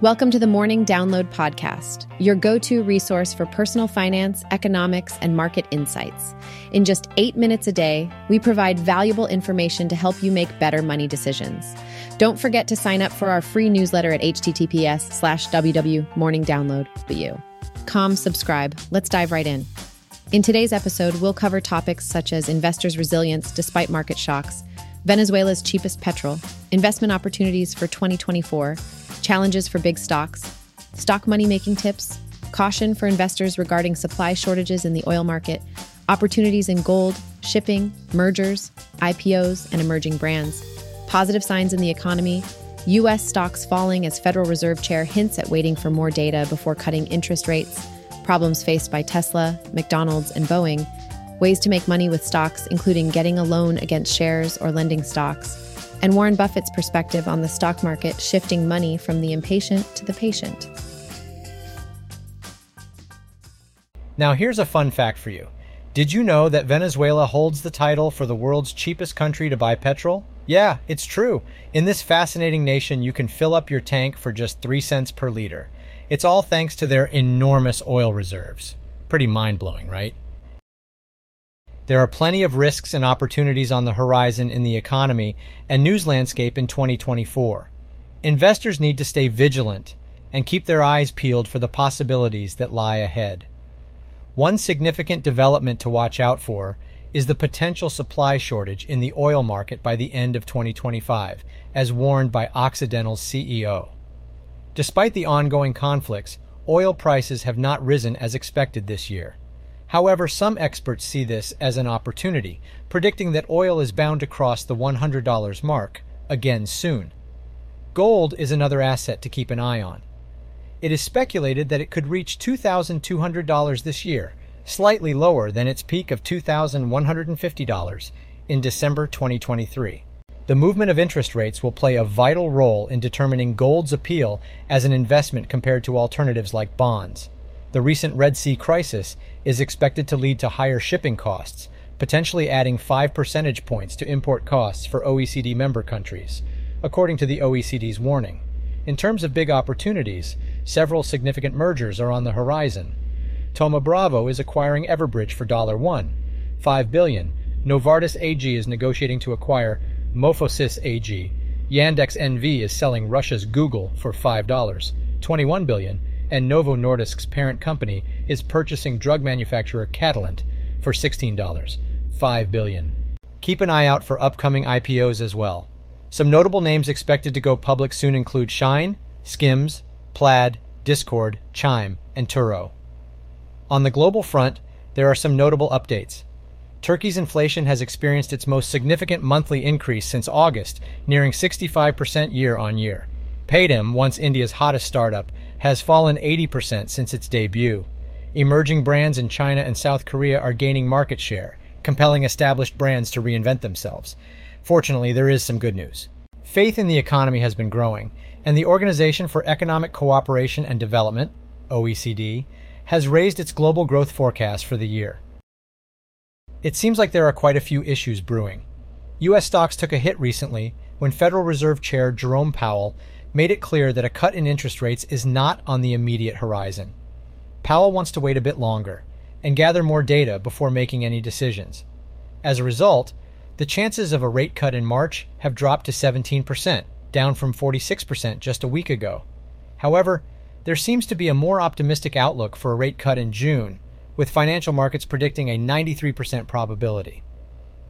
Welcome to the Morning Download Podcast, your go to resource for personal finance, economics, and market insights. In just eight minutes a day, we provide valuable information to help you make better money decisions. Don't forget to sign up for our free newsletter at https slash www.morningdownload.bu. Subscribe. Let's dive right in. In today's episode, we'll cover topics such as investors' resilience despite market shocks, Venezuela's cheapest petrol, investment opportunities for 2024, challenges for big stocks, stock money making tips, caution for investors regarding supply shortages in the oil market, opportunities in gold, shipping, mergers, IPOs, and emerging brands, positive signs in the economy, U.S. stocks falling as Federal Reserve Chair hints at waiting for more data before cutting interest rates, problems faced by Tesla, McDonald's, and Boeing, ways to make money with stocks, including getting a loan against shares or lending stocks and Warren Buffett's perspective on the stock market shifting money from the impatient to the patient. Now, here's a fun fact for you. Did you know that Venezuela holds the title for the world's cheapest country to buy petrol? Yeah, it's true. In this fascinating nation, you can fill up your tank for just 3 cents per liter. It's all thanks to their enormous oil reserves. Pretty mind blowing, right? There are plenty of risks and opportunities on the horizon in the economy and news landscape in 2024. Investors need to stay vigilant and keep their eyes peeled for the possibilities that lie ahead. One significant development to watch out for is the potential supply shortage in the oil market by the end of 2025, as warned by Occidental's CEO. Despite the ongoing conflicts, oil prices have not risen as expected this year. However, some experts see this as an opportunity, predicting that oil is bound to cross the $100 mark again soon. Gold is another asset to keep an eye on. It is speculated that it could reach $2,200 this year, slightly lower than its peak of $2,150 in December 2023. The movement of interest rates will play a vital role in determining gold's appeal as an investment compared to alternatives like bonds. The recent Red Sea crisis is expected to lead to higher shipping costs, potentially adding 5 percentage points to import costs for OECD member countries, according to the OECD's warning. In terms of big opportunities, several significant mergers are on the horizon. Thoma Bravo is acquiring Everbridge for $1, 5 billion. Novartis AG is negotiating to acquire MorphoSys AG. Yandex NV is selling Russia's Google for $5, 21 billion and Novo Nordisk's parent company is purchasing drug manufacturer Catalent for $16, 5 billion. Keep an eye out for upcoming IPOs as well. Some notable names expected to go public soon include Shein, Skims, Plaid, Discord, Chime, and Turo. On the global front, there are some notable updates. Turkey's inflation has experienced its most significant monthly increase since August, nearing 65% year on year. Paytm, once India's hottest startup, has fallen 80% since its debut. Emerging brands in China and South Korea are gaining market share, compelling established brands to reinvent themselves. Fortunately, there is some good news. Faith in the economy has been growing, and the Organization for Economic Cooperation and Development, OECD, has raised its global growth forecast for the year. It seems like there are quite a few issues brewing. U.S. stocks took a hit recently when Federal Reserve Chair Jerome Powell made it clear that a cut in interest rates is not on the immediate horizon. Powell wants to wait a bit longer and gather more data before making any decisions. As a result, the chances of a rate cut in March have dropped to 17%, down from 46% just a week ago. However, there seems to be a more optimistic outlook for a rate cut in June, with financial markets predicting a 93% probability.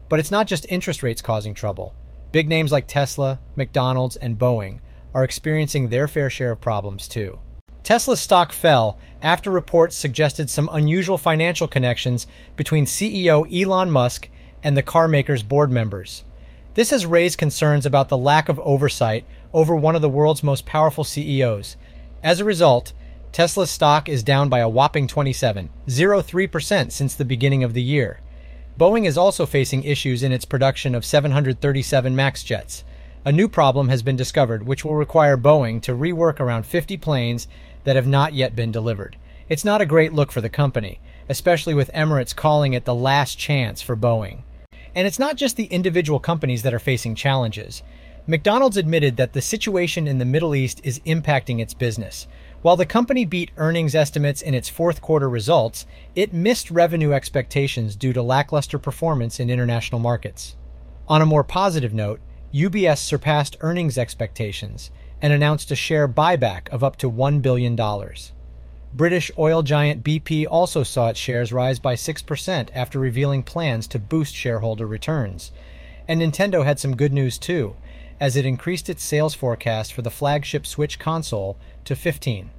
But it's not just interest rates causing trouble. Big names like Tesla, McDonald's, and Boeing are experiencing their fair share of problems too. Tesla's stock fell after reports suggested some unusual financial connections between CEO Elon Musk and the carmaker's board members. This has raised concerns about the lack of oversight over one of the world's most powerful CEOs. As a result, Tesla's stock is down by a whopping 27, 0.3% since the beginning of the year. Boeing is also facing issues in its production of 737 MAX jets. A new problem has been discovered which will require Boeing to rework around 50 planes that have not yet been delivered. It's not a great look for the company, especially with Emirates calling it the last chance for Boeing. And it's not just the individual companies that are facing challenges. McDonald's admitted that the situation in the Middle East is impacting its business. While the company beat earnings estimates in its fourth quarter results, it missed revenue expectations due to lackluster performance in international markets. On a more positive note, UBS surpassed earnings expectations and announced a share buyback of up to $1 billion. British oil giant BP also saw its shares rise by 6% after revealing plans to boost shareholder returns. And Nintendo had some good news too, as it increased its sales forecast for the flagship Switch console to 15,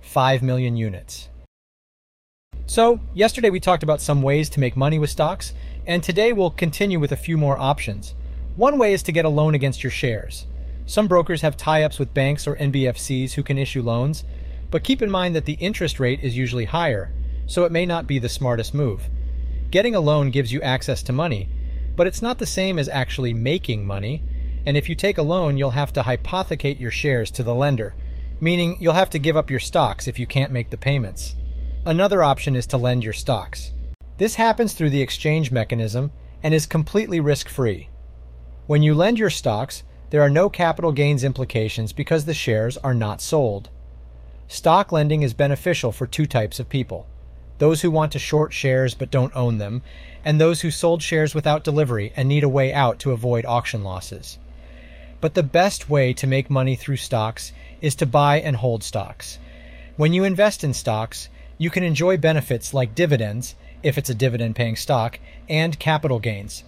5 million units. So, yesterday we talked about some ways to make money with stocks, and today we'll continue with a few more options. One way is to get a loan against your shares. Some brokers have tie ups with banks or NBFCs who can issue loans, but keep in mind that the interest rate is usually higher, so it may not be the smartest move. Getting a loan gives you access to money, but it's not the same as actually making money, and if you take a loan, you'll have to hypothecate your shares to the lender, meaning you'll have to give up your stocks if you can't make the payments. Another option is to lend your stocks. This happens through the exchange mechanism and is completely risk free. When you lend your stocks, there are no capital gains implications because the shares are not sold. Stock lending is beneficial for two types of people those who want to short shares but don't own them, and those who sold shares without delivery and need a way out to avoid auction losses. But the best way to make money through stocks is to buy and hold stocks. When you invest in stocks, you can enjoy benefits like dividends, if it's a dividend paying stock, and capital gains.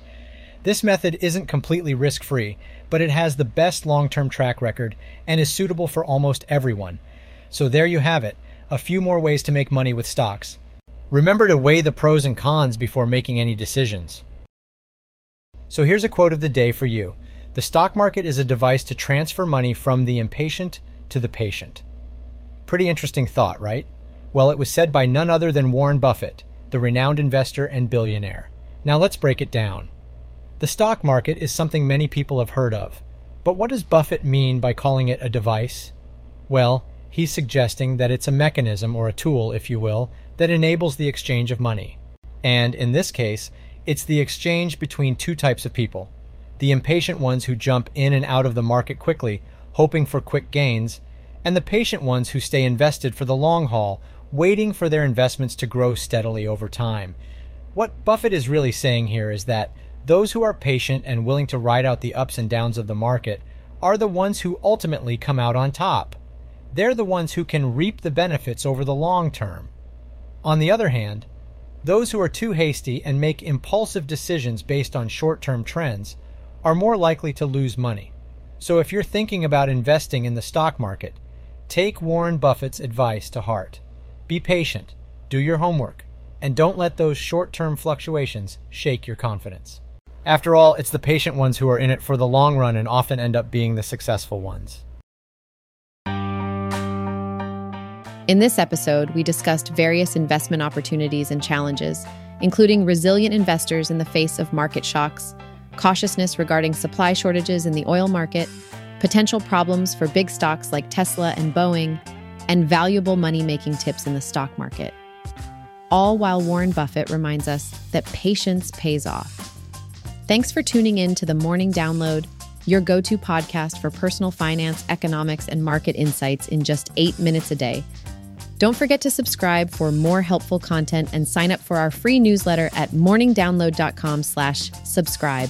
This method isn't completely risk free, but it has the best long term track record and is suitable for almost everyone. So there you have it a few more ways to make money with stocks. Remember to weigh the pros and cons before making any decisions. So here's a quote of the day for you The stock market is a device to transfer money from the impatient to the patient. Pretty interesting thought, right? Well, it was said by none other than Warren Buffett, the renowned investor and billionaire. Now let's break it down. The stock market is something many people have heard of. But what does Buffett mean by calling it a device? Well, he's suggesting that it's a mechanism, or a tool, if you will, that enables the exchange of money. And in this case, it's the exchange between two types of people the impatient ones who jump in and out of the market quickly, hoping for quick gains, and the patient ones who stay invested for the long haul, waiting for their investments to grow steadily over time. What Buffett is really saying here is that those who are patient and willing to ride out the ups and downs of the market are the ones who ultimately come out on top. They're the ones who can reap the benefits over the long term. On the other hand, those who are too hasty and make impulsive decisions based on short term trends are more likely to lose money. So if you're thinking about investing in the stock market, take Warren Buffett's advice to heart. Be patient, do your homework, and don't let those short term fluctuations shake your confidence. After all, it's the patient ones who are in it for the long run and often end up being the successful ones. In this episode, we discussed various investment opportunities and challenges, including resilient investors in the face of market shocks, cautiousness regarding supply shortages in the oil market, potential problems for big stocks like Tesla and Boeing, and valuable money making tips in the stock market. All while Warren Buffett reminds us that patience pays off. Thanks for tuning in to the Morning Download, your go to podcast for personal finance, economics, and market insights in just eight minutes a day. Don't forget to subscribe for more helpful content and sign up for our free newsletter at morningdownload.com/slash subscribe.